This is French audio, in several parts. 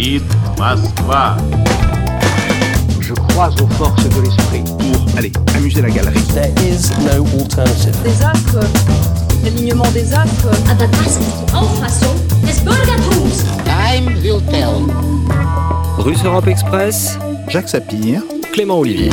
говорит Москва. Je crois aux forces de l'esprit. Pour, allez, amuser la galerie. There is no alternative. des actes, l'alignement des actes. Aber das ist die Auffassung des Bürgertums. Time will tell. Russe Europe Express, Jacques Sapir. Clément Olivier.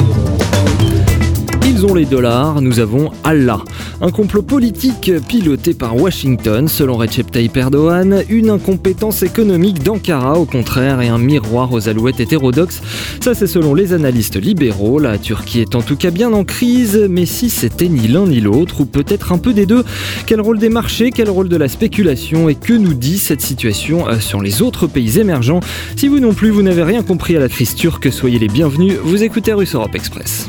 Ils ont les dollars, nous avons Allah. Un complot politique piloté par Washington, selon Recep Tayyip Erdogan, une incompétence économique d'Ankara au contraire et un miroir aux alouettes hétérodoxes. Ça c'est selon les analystes libéraux, la Turquie est en tout cas bien en crise, mais si c'était ni l'un ni l'autre, ou peut-être un peu des deux, quel rôle des marchés, quel rôle de la spéculation et que nous dit cette situation euh, sur les autres pays émergents? Si vous non plus vous n'avez rien compris à la crise turque, soyez les bienvenus, vous écoutez Russe Europe Express.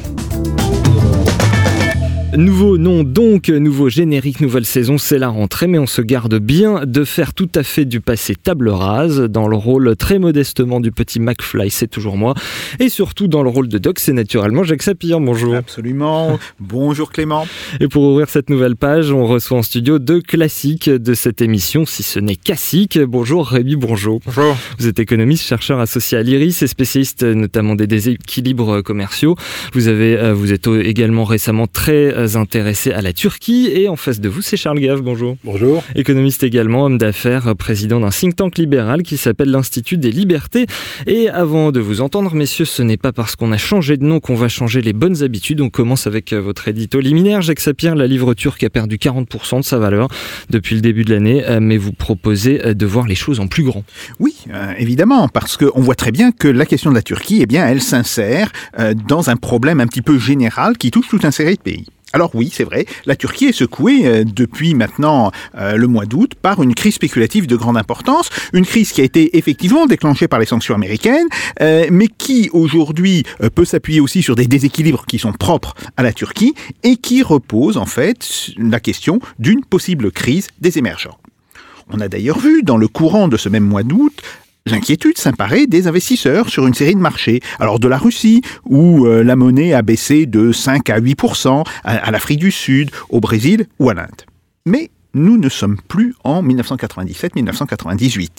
Nouveau nom donc, nouveau générique, nouvelle saison, c'est la rentrée, mais on se garde bien de faire tout à fait du passé table rase. Dans le rôle très modestement du petit McFly, c'est toujours moi. Et surtout dans le rôle de Doc, c'est naturellement Jacques Sapir. Bonjour. Absolument. Bonjour Clément. Et pour ouvrir cette nouvelle page, on reçoit en studio deux classiques de cette émission, si ce n'est classique. Bonjour Rémi, bonjour. Bonjour. Vous êtes économiste, chercheur associé à l'IRIS et spécialiste euh, notamment des déséquilibres commerciaux. Vous avez, euh, vous êtes également récemment très euh, intéressé à la Turquie et en face de vous, c'est Charles Gave. Bonjour. Bonjour. Économiste également, homme d'affaires, président d'un think tank libéral qui s'appelle l'Institut des libertés. Et avant de vous entendre, messieurs, ce n'est pas parce qu'on a changé de nom qu'on va changer les bonnes habitudes. On commence avec euh, votre édito liminaire. Jacques Sapir, la livre turque a perdu 40% de sa valeur depuis le début de l'année, euh, mais vous proposez euh, de voir les choses en plus grand. Oui, euh, évidemment, parce qu'on voit très bien que la question de la Turquie, eh bien, elle s'insère euh, dans un problème un petit peu général qui touche toute une série de pays. Alors oui, c'est vrai, la Turquie est secouée euh, depuis maintenant euh, le mois d'août par une crise spéculative de grande importance, une crise qui a été effectivement déclenchée par les sanctions américaines, euh, mais qui aujourd'hui peut s'appuyer aussi sur des déséquilibres qui sont propres à la Turquie et qui repose en fait la question d'une possible crise des émergents. On a d'ailleurs vu dans le courant de ce même mois d'août L'inquiétude s'emparer des investisseurs sur une série de marchés. Alors de la Russie, où euh, la monnaie a baissé de 5 à 8 à, à l'Afrique du Sud, au Brésil ou à l'Inde. Mais nous ne sommes plus en 1997-1998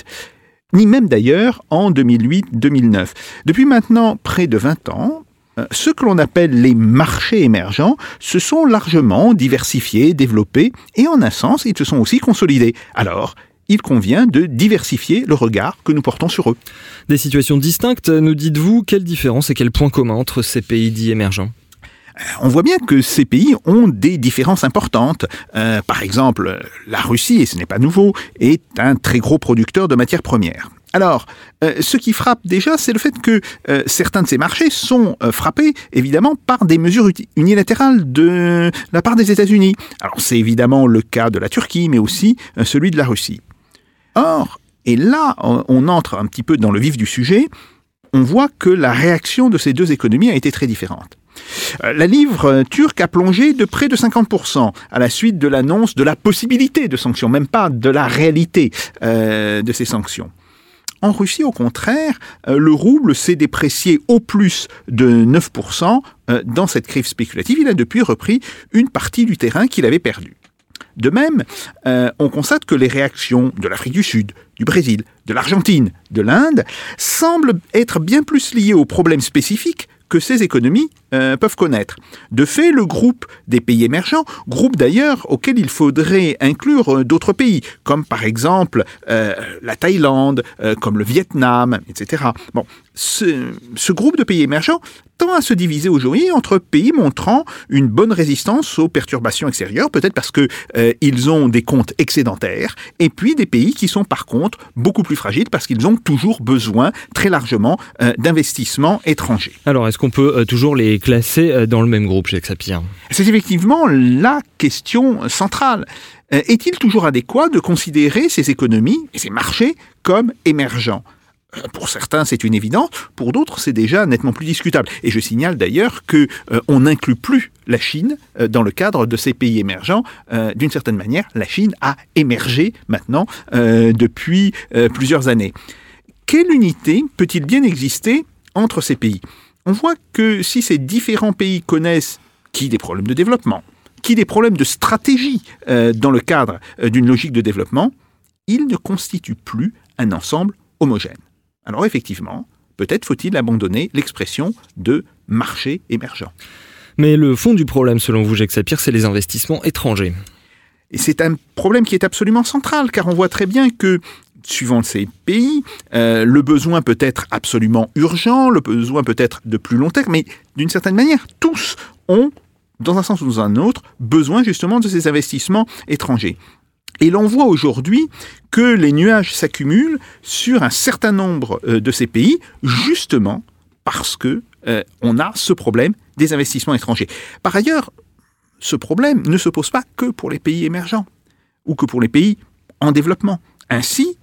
ni même d'ailleurs en 2008-2009. Depuis maintenant près de 20 ans, euh, ce que l'on appelle les marchés émergents se sont largement diversifiés, développés, et en un sens, ils se sont aussi consolidés. Alors, il convient de diversifier le regard que nous portons sur eux. Des situations distinctes, nous dites-vous, quelle différence et quel point commun entre ces pays dits émergents? On voit bien que ces pays ont des différences importantes. Euh, par exemple, la Russie, et ce n'est pas nouveau, est un très gros producteur de matières premières. Alors, euh, ce qui frappe déjà, c'est le fait que euh, certains de ces marchés sont euh, frappés, évidemment, par des mesures unilatérales de la part des États-Unis. Alors, c'est évidemment le cas de la Turquie, mais aussi euh, celui de la Russie. Or, et là, on, entre un petit peu dans le vif du sujet, on voit que la réaction de ces deux économies a été très différente. Euh, La livre turque a plongé de près de 50% à la suite de l'annonce de la possibilité de sanctions, même pas de la réalité euh, de ces sanctions. En Russie, au contraire, euh, le rouble s'est déprécié au plus de 9% euh, dans cette crise spéculative. Il a depuis repris une partie du terrain qu'il avait perdu. De même, euh, on constate que les réactions de l'Afrique du Sud, du Brésil, de l'Argentine, de l'Inde semblent être bien plus liées aux problèmes spécifiques que ces économies euh, peuvent connaître. De fait, le groupe des pays émergents, groupe d'ailleurs auquel il faudrait inclure euh, d'autres pays, comme par exemple euh, la Thaïlande, euh, comme le Vietnam, etc. Bon, ce, groupe de pays émergents tend à se diviser aujourd'hui entre pays montrant une bonne résistance aux perturbations extérieures, peut-être parce que euh, ils ont des comptes excédentaires, et puis des pays qui sont par contre beaucoup plus fragiles parce qu'ils ont toujours besoin très largement d'investissements étrangers. Alors, est-ce qu'on peut toujours les classer euh, dans le même groupe, Jacques Sapir C'est effectivement la question centrale. Euh, Est-il toujours adéquat de considérer ces économies et ces marchés comme émergents? Euh, pour certains, c'est une évidence. Pour d'autres, c'est déjà nettement plus discutable. Et je signale d'ailleurs que on n'inclut plus la Chine dans le cadre de ces pays émergents. D'une certaine manière, la Chine a émergé maintenant depuis plusieurs années. Quelle unité peut-il bien exister entre ces pays? On voit que si ces différents pays connaissent qui des problèmes de développement, qui des problèmes de stratégie euh, dans le cadre euh, d'une logique de développement, ils ne constituent plus un ensemble homogène. Alors effectivement, peut-être faut-il abandonner l'expression de marché émergent. Mais le fond du problème, selon vous, Jacques Sapir, c'est les investissements étrangers. Et c'est un problème qui est absolument central, car on voit très bien que suivant ces pays, euh, le besoin peut être absolument urgent, le besoin peut être de plus long terme, mais d'une certaine manière, tous ont, dans un sens ou dans un autre, besoin justement de ces investissements étrangers. Et l'on voit aujourd'hui que les nuages s'accumulent sur un certain nombre euh, de ces pays, justement parce que euh, on a ce problème des investissements étrangers. Par ailleurs, ce problème ne se pose pas que pour les pays émergents ou que pour les pays en développement. Ainsi,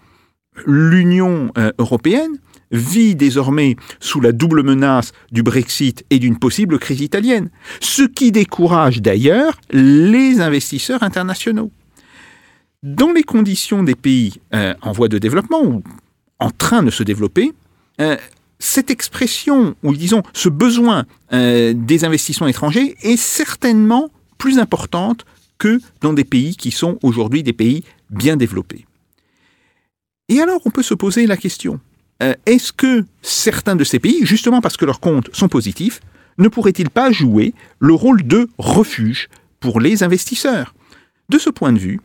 l'Union euh, européenne vit désormais sous la double menace du Brexit et d'une possible crise italienne, ce qui décourage d'ailleurs les investisseurs internationaux. Dans les conditions des pays euh, en voie de développement ou en train de se développer, euh, cette expression, ou disons ce besoin des investissements étrangers est certainement plus importante que dans des pays qui sont aujourd'hui des pays bien développés. Et alors on peut se poser la question, euh, est-ce que certains de ces pays, justement parce que leurs comptes sont positifs, ne pourraient-ils pas jouer le rôle de refuge pour les investisseurs? De ce point de vue,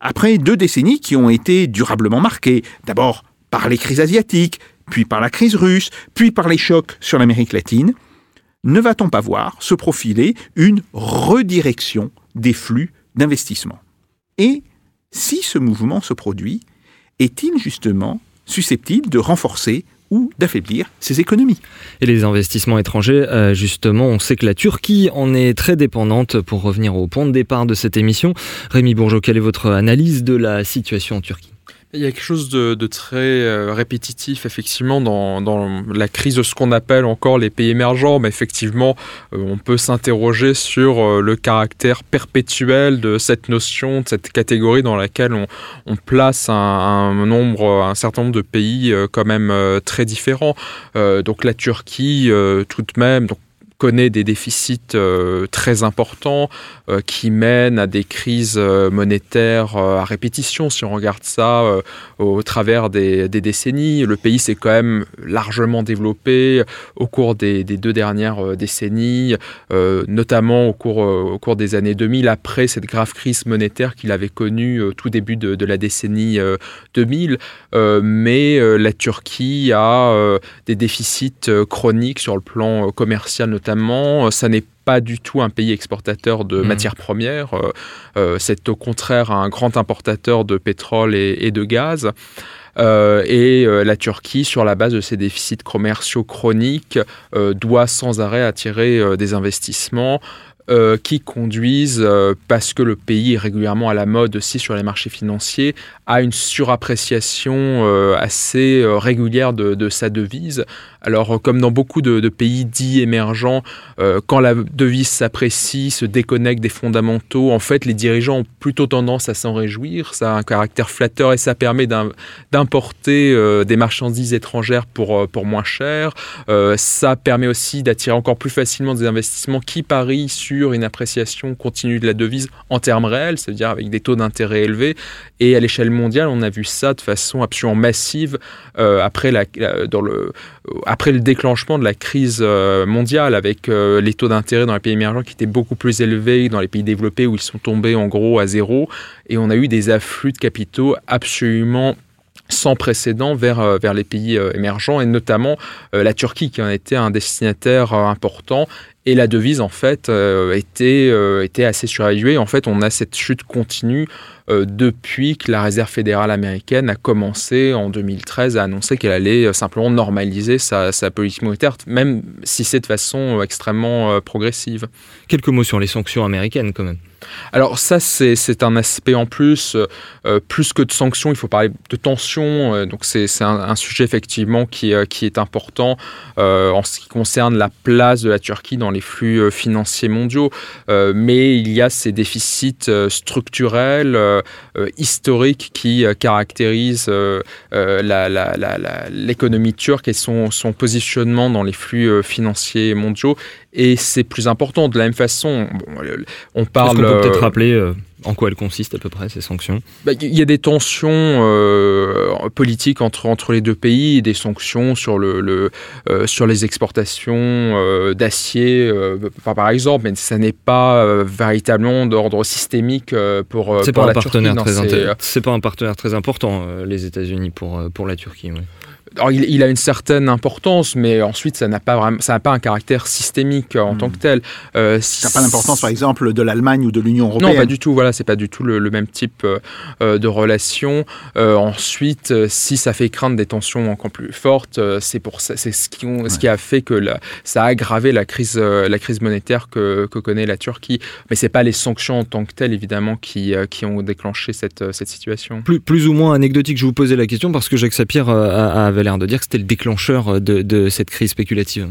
après deux décennies qui ont été durablement marquées, d'abord par les crises asiatiques, puis par la crise russe, puis par les chocs sur l'Amérique latine, ne va-t-on pas voir se profiler une redirection des flux d'investissement? Et si ce mouvement se produit, est-il justement susceptible de renforcer ou d'affaiblir ses économies? Et les investissements étrangers, euh, justement, on sait que la Turquie en est très dépendante pour revenir au point de départ de cette émission. Rémi Bourgeot, quelle est votre analyse de la situation en Turquie? Il y a quelque chose de, très euh, répétitif, effectivement, dans, la crise de ce qu'on appelle encore les pays émergents. Mais effectivement, euh, on peut s'interroger sur euh, le caractère perpétuel de cette notion, de cette catégorie dans laquelle on, place un, nombre, un certain nombre de pays quand même très différents. donc la Turquie, tout de même, connaît des déficits euh, très importants euh, qui mènent à des crises euh, monétaires à répétition. Si on regarde ça au travers des, décennies, le pays s'est quand même largement développé au cours des, deux dernières décennies, notamment au cours, au cours des années 2000, après cette grave crise monétaire qu'il avait connue au tout début de, de la décennie 2000. mais la Turquie a des déficits chroniques sur le plan commercial notamment notamment. Ça n'est pas du tout un pays exportateur de mmh. matières premières. Euh, euh, c'est au contraire un grand importateur de pétrole et, de gaz. Euh, et la Turquie, sur la base de ses déficits commerciaux chroniques, doit sans arrêt attirer des investissements. qui conduisent, parce que le pays est régulièrement à la mode aussi sur les marchés financiers, à une surappréciation assez régulière de, sa devise, alors, euh, comme dans beaucoup de, pays dits émergents, euh, quand la devise s'apprécie, se déconnecte des fondamentaux, en fait, les dirigeants ont plutôt tendance à s'en réjouir. Ça a un caractère flatteur et ça permet d'importer euh, des marchandises étrangères pour, moins cher. ça permet aussi d'attirer encore plus facilement des investissements qui parient sur une appréciation continue de la devise en termes réels, c'est-à-dire avec des taux d'intérêt élevés. Et à l'échelle mondiale, on a vu ça de façon absolument massive après la, dans le après le déclenchement de la crise euh, mondiale avec euh, les taux d'intérêt dans les pays émergents qui étaient beaucoup plus élevés dans les pays développés où ils sont tombés en gros à zéro. Et on a eu des afflux de capitaux absolument sans précédent vers, euh, vers les pays émergents et notamment la Turquie qui en était un destinataire important et la devise en fait était, était assez surévaluée. En fait on a cette chute continue euh, depuis que la Réserve fédérale américaine a commencé en 2013 à annoncer qu'elle allait euh, simplement normaliser sa, politique monétaire, même si c'est de façon euh, extrêmement progressive. Quelques mots sur les sanctions américaines quand même. Alors ça, c'est un aspect en plus, plus que de sanctions, il faut parler de tensions. donc c'est un, sujet effectivement qui, qui est important en ce qui concerne la place de la Turquie dans les flux financiers mondiaux. mais il y a ces déficits structurels euh, euh, historique qui euh, caractérise l'économie turque et son, positionnement dans les flux financiers mondiaux. Et c'est plus important. De la même façon, on parle. On peut peut-être rappeler En quoi elles consistent à peu près ces sanctions bah, Il y a des tensions euh, politiques entre, entre les deux pays, des sanctions sur, le, le euh, sur les exportations euh, d'acier, par exemple, mais ça n'est pas véritablement d'ordre systémique pour, c'est pour pas la un partenaire Turquie. Très c'est pas un partenaire très important, les États-Unis, pour, pour la Turquie. Oui. Alors, il, il, a une certaine importance, mais ensuite, ça n'a pas vraiment, ça n'a pas un caractère systémique en Hmm. tant que tel. Euh, ça n'a pas l'importance, par exemple, de l'Allemagne ou de l'Union européenne. Non, pas du tout. Voilà, c'est pas du tout le, le même type euh, de relation. Euh, ensuite, si ça fait craindre des tensions encore plus fortes, c'est pour ça, c'est ce qui, ont, ouais. ce qui a fait que la, ça a aggravé la crise, la crise monétaire que, que connaît la Turquie. Mais c'est pas les sanctions en tant que telles, évidemment, qui, qui ont déclenché cette, cette situation. Plus, plus ou moins anecdotique, je vous posais la question parce que Jacques Sapir avait l'air de dire que c'était le déclencheur de, de cette crise spéculative.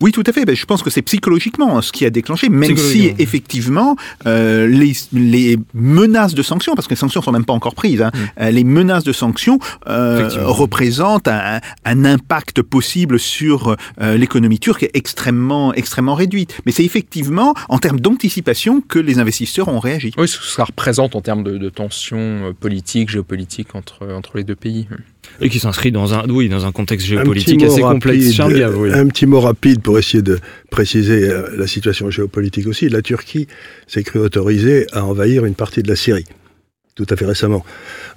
Oui, tout à fait. Ben, je pense que c'est psychologiquement ce qui a déclenché, même si effectivement euh, les, les, menaces de sanctions, parce que les sanctions sont même pas encore prises, hein, mmh. les menaces de sanctions euh, représentent un, un, impact possible sur euh, l'économie turque extrêmement, extrêmement réduite. Mais c'est effectivement en termes d'anticipation que les investisseurs ont réagi. Oui, ce que ça représente en termes de, de tensions politiques, géopolitiques entre, entre les deux pays. Et qui s'inscrit dans un, oui, dans un contexte géopolitique un assez complexe. Rapide, Gave, oui. Un petit mot rapide pour essayer de préciser la situation géopolitique aussi. La Turquie s'est cru autorisée à envahir une partie de la Syrie, tout à fait récemment.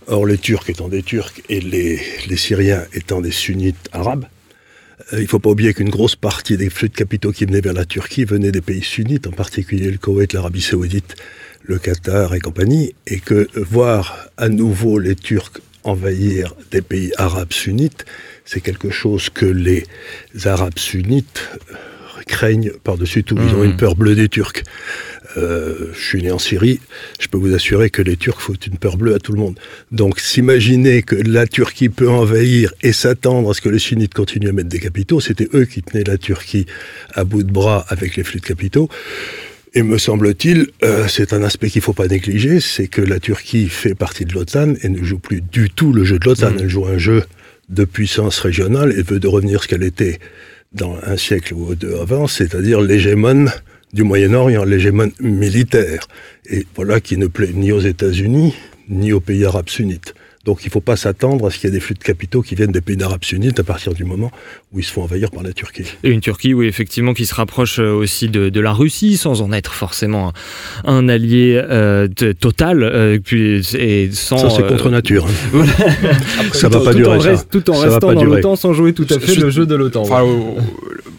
Or, les Turcs étant des Turcs et les, les Syriens étant des sunnites arabes, il ne faut pas oublier qu'une grosse partie des flux de capitaux qui venaient vers la Turquie venaient des pays sunnites, en particulier le Koweït, l'Arabie saoudite, le Qatar et compagnie, et que voir à nouveau les Turcs envahir des pays arabes sunnites, c'est quelque chose que les arabes sunnites craignent par-dessus tout. Ils ont une peur bleue des Turcs. Euh, je suis né en Syrie, je peux vous assurer que les Turcs foutent une peur bleue à tout le monde. Donc s'imaginer que la Turquie peut envahir et s'attendre à ce que les sunnites continuent à mettre des capitaux, c'était eux qui tenaient la Turquie à bout de bras avec les flux de capitaux. Et me semble-t-il, euh, c'est un aspect qu'il ne faut pas négliger, c'est que la Turquie fait partie de l'OTAN et ne joue plus du tout le jeu de l'OTAN. Mmh. Elle joue un jeu de puissance régionale et veut de revenir ce qu'elle était dans un siècle ou deux avant, c'est-à-dire l'hégémone du Moyen-Orient, l'hégémone militaire. Et voilà qui ne plaît ni aux États-Unis, ni aux pays arabes sunnites. Donc il ne faut pas s'attendre à ce qu'il y ait des flux de capitaux qui viennent des pays d'Arabes sunnites à partir du moment où ils se font envahir par la Turquie. Et une Turquie, oui, effectivement, qui se rapproche aussi de, de la Russie, sans en être forcément un, un allié euh, de, total, euh, puis, et sans... Ça, c'est contre nature. Hein. Voilà. ça ne va pas tout durer, en reste, Tout en ça restant dans l'OTAN, sans jouer tout à fait le jeu de l'OTAN. Enfin,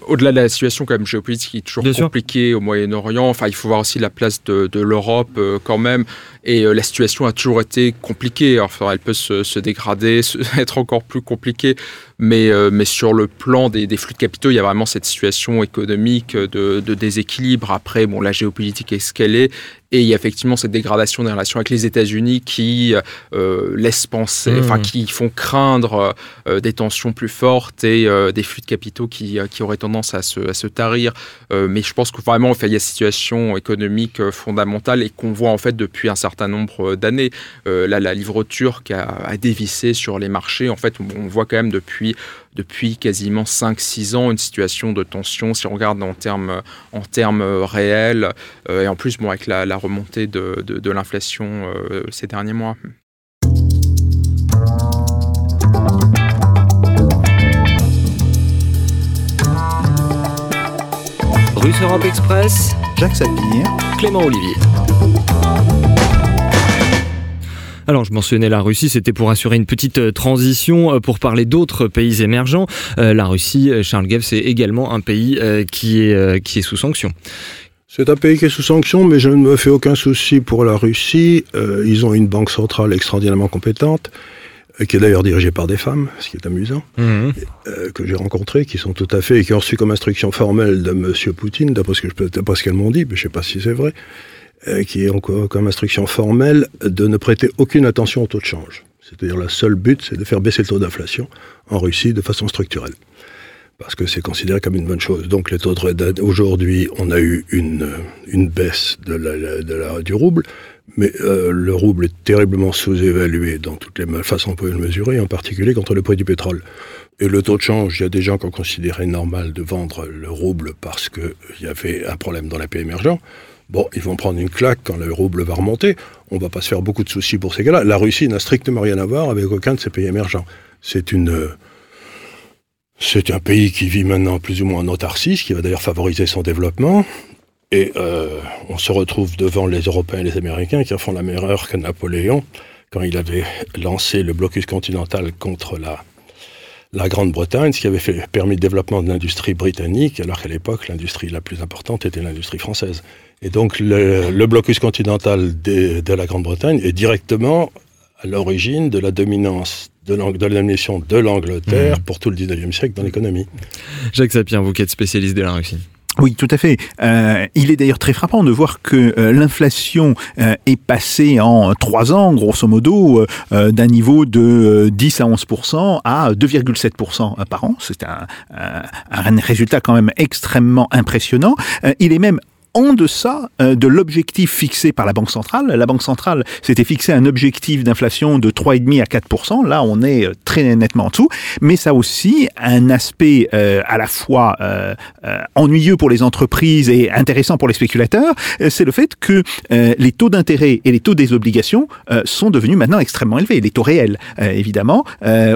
au-delà de la situation quand même géopolitique qui est toujours Bien compliquée sûr. au Moyen-Orient, enfin il faut voir aussi la place de, de l'Europe euh, quand même. Et euh, la situation a toujours été compliquée. Enfin, elle peut se, se dégrader, se, être encore plus compliquée. Mais, euh, mais sur le plan des, des, flux de capitaux, il y a vraiment cette situation économique de, de déséquilibre. Après, bon, la géopolitique est ce qu'elle est. Et il y a effectivement cette dégradation des relations avec les États-Unis qui euh, laissent penser, Mmh. enfin qui font craindre euh, des tensions plus fortes et euh, des flux de capitaux qui, qui auraient tendance à se, à se tarir. Mais je pense que vraiment, enfin, il y a une situation économique fondamentale et qu'on voit en fait depuis un certain nombre d'années. Là, la livre turque a, a, dévissé sur les marchés. En fait, on voit quand même depuis depuis quasiment 5-6 ans une situation de tension si on regarde en termes, en termes réels euh, et en plus bon, avec la, la remontée de, de, de l'inflation euh, ces derniers mois. Russe Europe Express, Jacques Sapir, Clément Olivier. Alors, je mentionnais la Russie, c'était pour assurer une petite transition pour parler d'autres pays émergents. Euh, la Russie, Charles Guev, c'est également un pays euh, qui, est, euh, qui est sous sanction. C'est un pays qui est sous sanction, mais je ne me fais aucun souci pour la Russie. Euh, ils ont une banque centrale extraordinairement compétente, euh, qui est d'ailleurs dirigée par des femmes, ce qui est amusant, Mmh. euh, que j'ai rencontrées, qui sont tout à fait, et qui ont reçu comme instruction formelle de Monsieur Poutine, d'après ce qu'elles m'ont dit, mais je ne sais pas si c'est vrai, euh, qui ont co- comme instruction formelle de ne prêter aucune attention au taux de change. C'est-à-dire le seul but, c'est de faire baisser le taux d'inflation en Russie de façon structurelle. Parce que c'est considéré comme une bonne chose. Donc les taux de aujourd'hui, on a eu une, euh, une baisse de la, la- de la- du rouble, mais euh, le rouble est terriblement sous-évalué dans toutes les façons peut le mesurer, en particulier contre le prix du pétrole. Et le taux de change, il y a des gens qui ont considéré normal de vendre le rouble parce qu'il y avait un problème dans les pays émergents. Bon, ils vont prendre une claque quand le rouble va remonter. On va pas se faire beaucoup de soucis pour ces gars-là. La Russie n'a strictement rien à voir avec aucun de ces pays émergents. C'est une, c'est un pays qui vit maintenant plus ou moins en autarcie, ce qui va d'ailleurs favoriser son développement. Et euh, on se retrouve devant les Européens et les Américains qui en font la même erreur que Napoléon quand il avait lancé le blocus continental contre la, la Grande-Bretagne, ce qui avait fait, permis le développement de l'industrie britannique, alors qu'à l'époque, l'industrie la plus importante était l'industrie française. Et donc, le, le blocus continental de, de la Grande-Bretagne est directement à l'origine de la dominance de de l'Angleterre pour tout le 19e siècle dans l'économie. Jacques Sapien, vous qui êtes spécialiste de la Russie. Oui, tout à fait. Euh, il est d'ailleurs très frappant de voir que euh, l'inflation euh, est passée en trois ans, grosso modo, euh, d'un niveau de euh, 10 à 11% à 2,7% par an. C'est un, un, résultat quand même extrêmement impressionnant. Euh, il est même en deçà euh, de l'objectif fixé par la Banque centrale. La Banque centrale s'était fixé un objectif d'inflation de 3,5 à 4% Là, on est euh, très nettement en dessous. Mais ça aussi un aspect euh, à la fois euh, euh, ennuyeux pour les entreprises et intéressant pour les spéculateurs. Euh, C'est le fait que les taux d'intérêt et les taux des obligations sont devenus maintenant extrêmement élevés. Les taux réels, évidemment.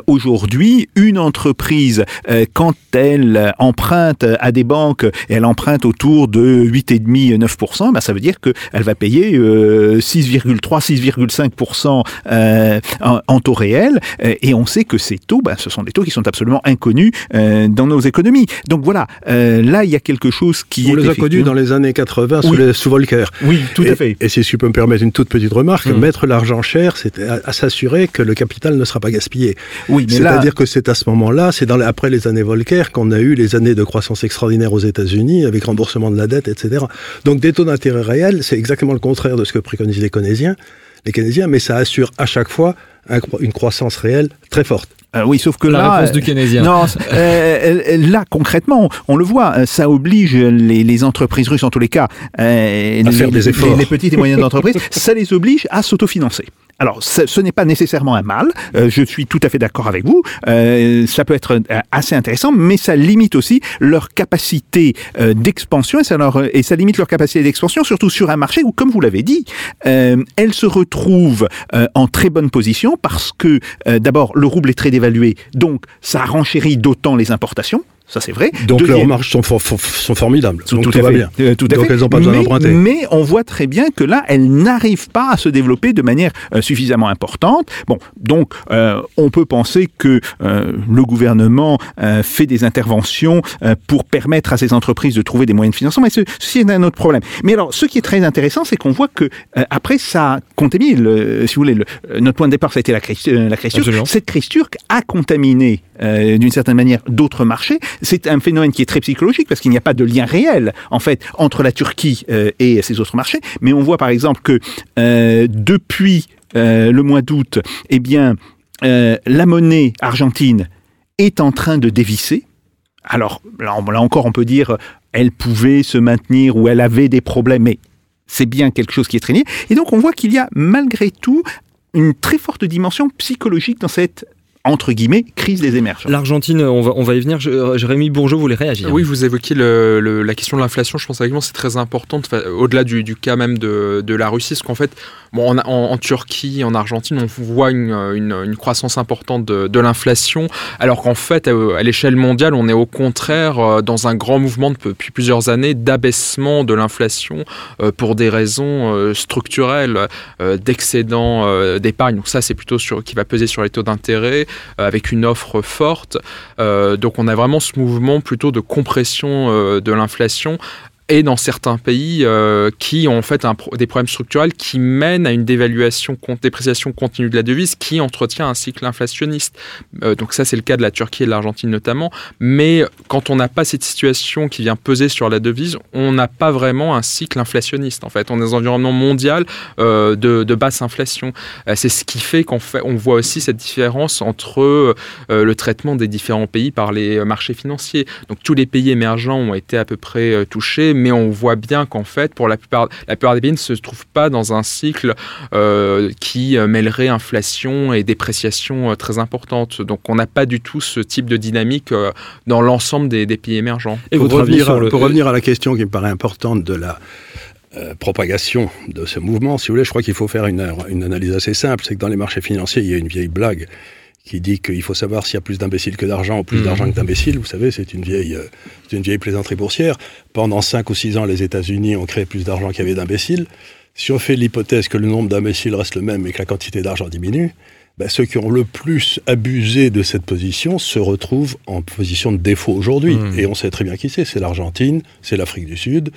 Aujourd'hui, une entreprise, quand elle emprunte à des banques, elle emprunte autour de 8,5 9%, ben ça veut dire qu'elle va payer euh, 6,3, 6,5% euh, en, en taux réel. Euh, et on sait que ces taux, ben, ce sont des taux qui sont absolument inconnus euh, dans nos économies. Donc voilà, euh, là, il y a quelque chose qui On est les a connus dans les années 80 sous, Oui. les- sous Volcker. Oui, tout et, à fait. Et si je peux me permettre une toute petite remarque, Mm. mettre l'argent cher, c'est à, à s'assurer que le capital ne sera pas gaspillé. Oui, là, C'est-à-dire que c'est à ce moment-là, c'est après les années Volcker qu'on a eu les années de croissance extraordinaire aux États-Unis avec remboursement de la dette, etc. Donc des taux d'intérêt réels, c'est exactement le contraire de ce que préconisent les Keynésiens, les Keynésiens, mais ça assure à chaque fois un une croissance réelle très forte. euh, oui, sauf que La là, réponse du keynésien. Non, euh, euh, là concrètement, on le voit, euh, ça oblige les, les entreprises russes en tous les cas, euh, À les, faire des les- efforts. les petites et moyennes entreprises, ça les oblige à s'autofinancer. Alors, ce, n'est pas nécessairement un mal. euh, je suis tout à fait d'accord avec vous. euh, ça peut être euh, assez intéressant, mais ça limite aussi leur capacité euh, d'expansion et ça et ça limite leur capacité d'expansion, surtout sur un marché où, comme vous l'avez dit, elles se retrouvent en très bonne position parce que d'abord le rouble est très dévalué, donc ça renchérit d'autant les importations. Ça c'est vrai. Donc Deuxième- leurs marges sont, for- for- sont formidables. tout, Donc tout tout à va fait. bien. Euh, tout Donc elles n'ont pas besoin d'emprunter. Mais on voit très bien que là, elles n'arrivent pas à se développer de manière euh, suffisamment importante. Bon, donc euh, on peut penser que le gouvernement fait des interventions pour permettre à ces entreprises de trouver des moyens de financement, mais ce- ceci est un autre problème. Mais alors, ce qui est très intéressant, c'est qu'on voit que après ça contamine, si vous voulez, le, notre point de départ, ça a été la crise, la crise turque. Cette crise turque a contaminé d'une certaine manière d'autres marchés. C'est un phénomène qui est très psychologique parce qu'il n'y a pas de lien réel en fait entre la Turquie euh, et ces autres marchés. Mais on voit par exemple que euh, depuis euh, le mois d'août, eh bien, la monnaie argentine est en train de dévisser. Alors là, encore, on peut dire, elle pouvait se maintenir ou elle avait des problèmes, mais c'est bien quelque chose qui est traîné. Et donc on voit qu'il y a malgré tout une très forte dimension psychologique dans cette entre guillemets crise des émergents. L'Argentine, on va, on va y venir. Je- Jérémy Bourgeot voulait réagir. Oui, vous évoquiez le- le- la question de l'inflation. Je pense également que c'est très important, enfin, au-delà du, du cas même de, de la Russie, parce qu'en fait, bon, en, en- en Turquie, en Argentine, on voit une, une- une croissance importante de, de l'inflation, alors qu'en fait, à, à l'échelle mondiale, on est au contraire euh, dans un grand mouvement depuis plusieurs années d'abaissement de l'inflation euh, pour des raisons euh, structurelles, euh, d'excédent euh, d'épargne. Donc ça, c'est plutôt sur, qui va peser sur les taux d'intérêt, euh, avec une offre forte. Euh, donc on a vraiment ce mouvement plutôt de compression euh, de l'inflation et dans certains pays euh, qui ont en fait des problèmes structurels qui mènent à une dévaluation, dépréciation continue de la devise qui entretient un cycle inflationniste. Euh, donc ça c'est le cas de la Turquie et de l'Argentine notamment. Mais quand on n'a pas cette situation qui vient peser sur la devise, on n'a pas vraiment un cycle inflationniste en fait. On est dans un environnement mondial euh, de, de basse inflation. C'est ce qui fait qu'on on voit aussi cette différence entre le traitement des différents pays par les marchés financiers. Donc tous les pays émergents ont été à peu près touchés, mais on voit bien qu'en fait, pour la plupart, la plupart des pays ne se trouvent pas dans un cycle euh, qui euh, mêlerait inflation et dépréciation euh, très importante. Donc on n'a pas du tout ce type de dynamique euh, dans l'ensemble des, des pays émergents. Et pour, revenir, à, le- pour revenir à la question qui me paraît importante de la euh, propagation de ce mouvement, si vous voulez, je crois qu'il faut faire une, une analyse assez simple. C'est que dans les marchés financiers, il y a une vieille blague qui dit qu'il faut savoir s'il y a plus d'imbéciles que d'argent ou plus Mhm. d'argent que d'imbéciles. Vous savez, c'est une vieille, euh, c'est une vieille plaisanterie boursière. Pendant 5 ou 6 ans, les États-Unis ont créé plus d'argent qu'il y avait d'imbéciles. Si on fait l'hypothèse que le nombre d'imbéciles reste le même et que la quantité d'argent diminue, ben, ceux qui ont le plus abusé de cette position se retrouvent en position de défaut aujourd'hui. Mhm. Et on sait très bien qui c'est. C'est l'Argentine, c'est l'Afrique du Sud,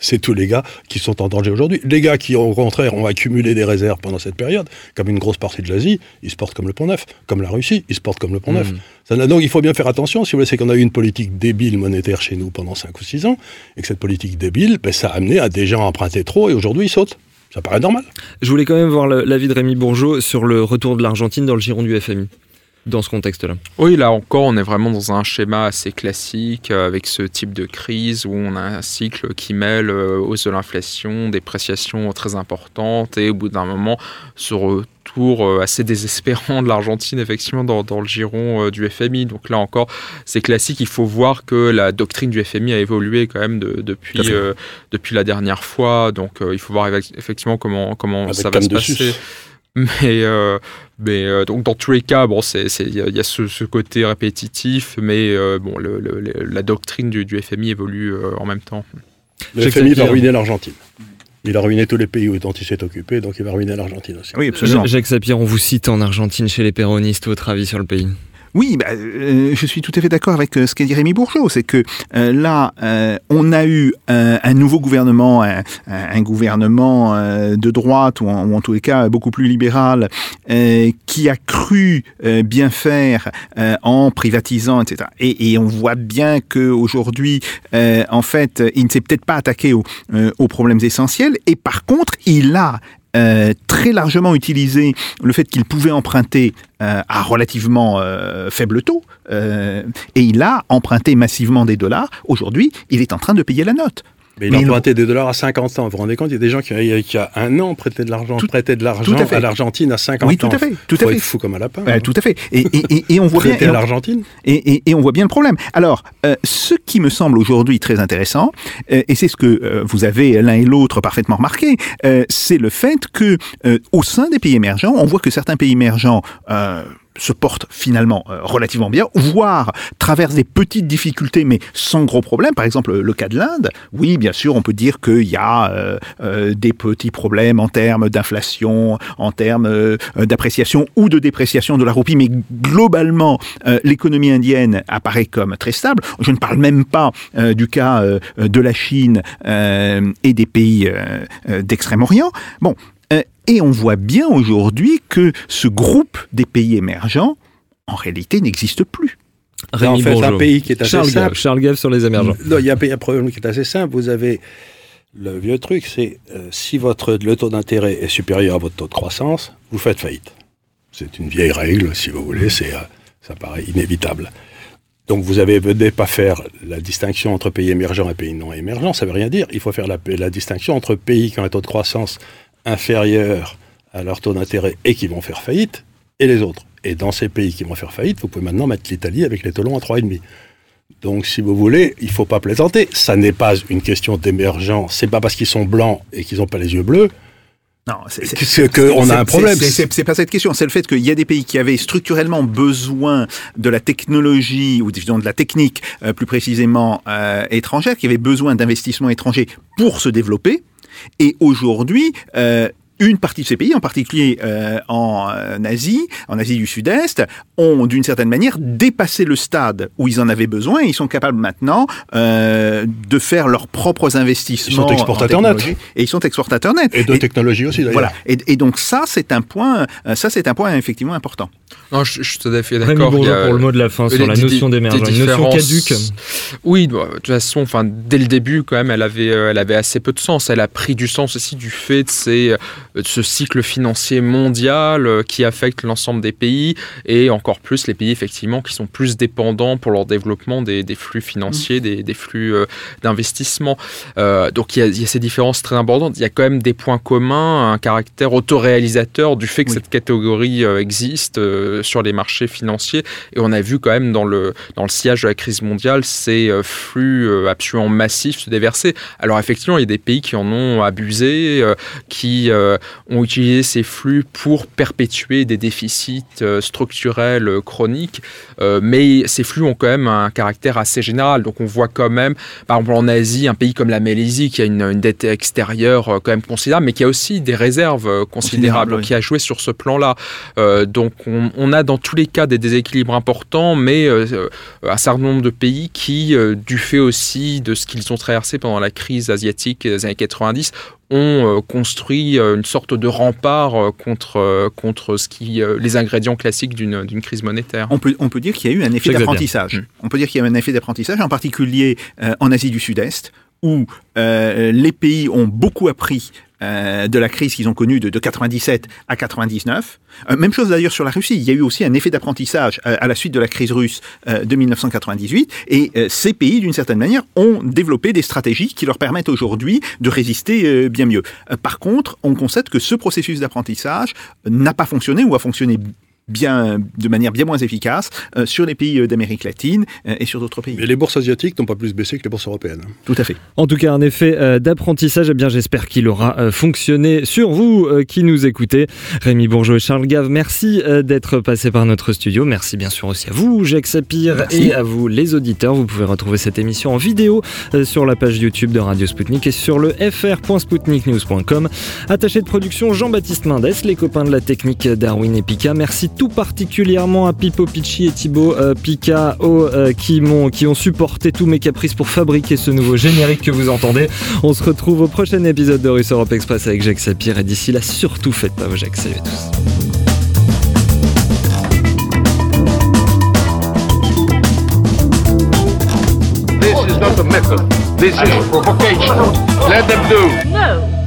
c'est tous les gars qui sont en danger aujourd'hui. Les gars qui, au contraire, ont accumulé des réserves pendant cette période, comme une grosse partie de l'Asie, ils se portent comme le Pont Neuf. Comme la Russie, ils se portent comme le Pont Neuf. N'a- donc il faut bien faire attention, si vous voulez, c'est qu'on a eu une politique débile monétaire chez nous pendant 5 ou 6 ans, et que cette politique débile, ben, ça a amené à des gens à emprunter trop, et aujourd'hui ils sautent. Ça paraît normal. Je voulais quand même voir l'avis de Rémi Bourgeot sur le retour de l'Argentine dans le giron du FMI, dans ce contexte-là. Oui, là encore, on est vraiment dans un schéma assez classique euh, avec ce type de crise où on a un cycle qui mêle euh, hausse de l'inflation, dépréciation très importante et au bout d'un moment, ce retour euh, assez désespérant de l'Argentine, effectivement, dans, dans le giron du FMI. Donc là encore, c'est classique. Il faut voir que la doctrine du FMI a évolué quand même de- depuis, euh, la dernière fois. Donc euh, il faut voir eff- effectivement comment, comment Avec ça va se passer. Mais, euh, mais euh, donc dans tous les cas, bon, c'est il y a, il y a ce, ce côté répétitif, mais euh, bon, le, le- le- la doctrine du, du FMI évolue euh, en même temps. Le FMI va ruiner l'Argentine. Il a ruiné tous les pays dont il s'est occupé, donc il va ruiner l'Argentine aussi. Oui, absolument. Jacques Sapir, on vous cite en Argentine chez les péronistes, votre avis sur le pays? Oui, bah, euh, je suis tout à fait d'accord avec euh, ce qu'a dit Rémi Bourgeot. C'est que euh, là, on a eu un, nouveau gouvernement, un, gouvernement de droite ou en, ou tous les cas beaucoup plus libéral, qui a cru bien faire en privatisant, etc. Et, on voit bien que aujourd'hui, euh, en fait, il ne s'est peut-être pas attaqué aux problèmes essentiels. Et par contre, il a euh, très largement utilisé le fait qu'il pouvait emprunter euh, à relativement euh, faible taux, et il a emprunté massivement des dollars. Aujourd'hui, il est en train de payer la note. Mais il a emprunté des dollars à 50 ans. Vous vous rendez compte, il y a des gens qui, il y a- un an prêtaient de l'argent, prêtaient de l'argent à l'Argentine à 50 Oui, tout ans. à fait, tout à fait. être fou comme un lapin. Euh, hein. tout à fait. Et, et- et- et on voit bien. À l'Argentine Et, on voit bien le problème. Alors, euh, ce qui me semble aujourd'hui très intéressant, euh, et c'est ce que euh, vous avez l'un et l'autre parfaitement remarqué, c'est le fait que au sein des pays émergents, on voit que certains pays émergents se portent finalement euh, relativement bien, voire traversent des petites difficultés, mais sans gros problème. Par exemple, le cas de l'Inde. Oui, bien sûr, on peut dire qu'il y a euh, euh, des petits problèmes en termes d'inflation, en termes d'appréciation ou de dépréciation de la roupie, mais globalement, l'économie indienne apparaît comme très stable. Je ne parle même pas du cas de la Chine et des pays d'Extrême-Orient. Bon, et on voit bien aujourd'hui que ce groupe des pays émergents, en réalité, n'existe plus. C'est en Rémi fait un pays qui est assez Charles Gave, simple. Charles Gave sur les émergents. Non, il y a un problème qui est assez simple. Vous avez le vieux truc, c'est euh, si votre le taux d'intérêt est supérieur à votre taux de croissance, vous faites faillite. C'est une vieille règle, si vous voulez. C'est euh, ça paraît inévitable. Donc vous avez ne pas faire la distinction entre pays émergents et pays non émergents. Ça veut rien dire. Il faut faire la, la distinction entre pays qui ont un taux de croissance inférieur à leur taux d'intérêt et qui vont faire faillite et les autres. Et dans ces pays qui vont faire faillite, vous pouvez maintenant mettre l'Italie avec les taux longs à 3,5. Donc, si vous voulez, il faut pas plaisanter. Ça n'est pas une question d'émergents. C'est pas parce qu'ils sont blancs et qu'ils n'ont pas les yeux bleus Non, c'est- qu'on a un problème. c'est pas cette question. C'est le fait qu'il y a des pays qui avaient structurellement besoin de la technologie ou disons de la technique, euh, plus précisément euh, étrangère, qui avaient besoin d'investissements étrangers pour se développer. Et aujourd'hui, euh, une partie de ces pays, en particulier euh, en euh, Asie, en Asie du Sud-Est, ont d'une certaine manière dépassé le stade où ils en avaient besoin. Et ils sont capables maintenant euh, de faire leurs propres investissements. Ils sont en exportateurs nets. Et ils sont exportateurs nets. et de Et- technologie aussi d'ailleurs. voilà. Et, et donc ça, c'est un point, ça c'est un point effectivement important. Non, je, je suis tout à fait d'accord. pour le mot de la fin sur la notion des d'émergent, une notion caduque. Oui, de toute façon, enfin, dès le début, quand même, elle avait, elle avait assez peu de sens. Elle a pris du sens aussi du fait de ces, ce cycle financier mondial euh, qui affecte l'ensemble des pays et encore plus les pays effectivement qui sont plus dépendants pour leur développement des, des flux financiers, des, des flux euh, d'investissement. Euh, donc il y, a, il y, a, ces différences très importantes. Il y a quand même des points communs, un caractère autoréalisateur du fait que oui. cette catégorie euh, existe euh, sur les marchés financiers. Et on a vu quand même dans le, dans le sillage de la crise mondiale ces flux absolument massifs se déverser. Alors effectivement, il y a des pays qui en ont abusé, qui ont utilisé ces flux pour perpétuer des déficits structurels chroniques, mais ces flux ont quand même un caractère assez général. Donc on voit quand même, par exemple en Asie, un pays comme la Malaisie qui a une, une dette extérieure quand même considérable, mais qui a aussi des réserves considérables, oui. qui a joué sur ce plan-là. Euh, donc on, on, a dans tous les cas des déséquilibres importants, mais euh, un certain nombre de pays qui, euh, du fait aussi de ce qu'ils ont traversé pendant la crise asiatique des années 90, ont euh, construit euh, une sorte de rempart euh, contre, contre ce qui, les ingrédients classiques d'une crise monétaire. On peut, on peut dire qu'il y a eu un effet d'apprentissage. Mmh. On peut dire qu'il y a eu un effet d'apprentissage, en particulier euh, en Asie du Sud-Est, où euh, les pays ont beaucoup appris euh, de la crise qu'ils ont connue de, de 97 à 99. Euh, même chose d'ailleurs sur la Russie. Il y a eu aussi un effet d'apprentissage euh, à la suite de la crise russe euh, de 1998. Et euh, ces pays, d'une certaine manière, ont développé des stratégies qui leur permettent aujourd'hui de résister euh, bien mieux. par contre, on constate que ce processus d'apprentissage n'a pas fonctionné ou a fonctionné bien, de manière bien moins efficace euh, sur les pays d'Amérique latine euh, et sur d'autres pays. Mais les bourses asiatiques n'ont pas plus baissé que les bourses européennes. Tout à fait. En tout cas, un effet euh, d'apprentissage, eh bien j'espère qu'il aura euh, fonctionné sur vous euh, qui nous écoutez. Rémi Bourgeot et Charles Gave, merci euh, d'être passés par notre studio. Merci bien sûr aussi à vous, Jacques Sapir, merci. et à vous les auditeurs. Vous pouvez retrouver cette émission en vidéo euh, sur la page YouTube de Radio Sputnik et sur le fr.sputniknews.com. Attaché de production Jean-Baptiste Mendes, les copains de la technique Darwin et Pika. Merci tout particulièrement à Pipo Picci et Thibaut euh, Picao euh, qui, m'ont, qui ont supporté tous mes caprices pour fabriquer ce nouveau générique que vous entendez. On se retrouve au prochain épisode de Russe Europe Express avec Jacques Sapir et d'ici là, surtout faites pas vos Jacques. Salut à tous. This is not a method. This is provocation. Let them do. No.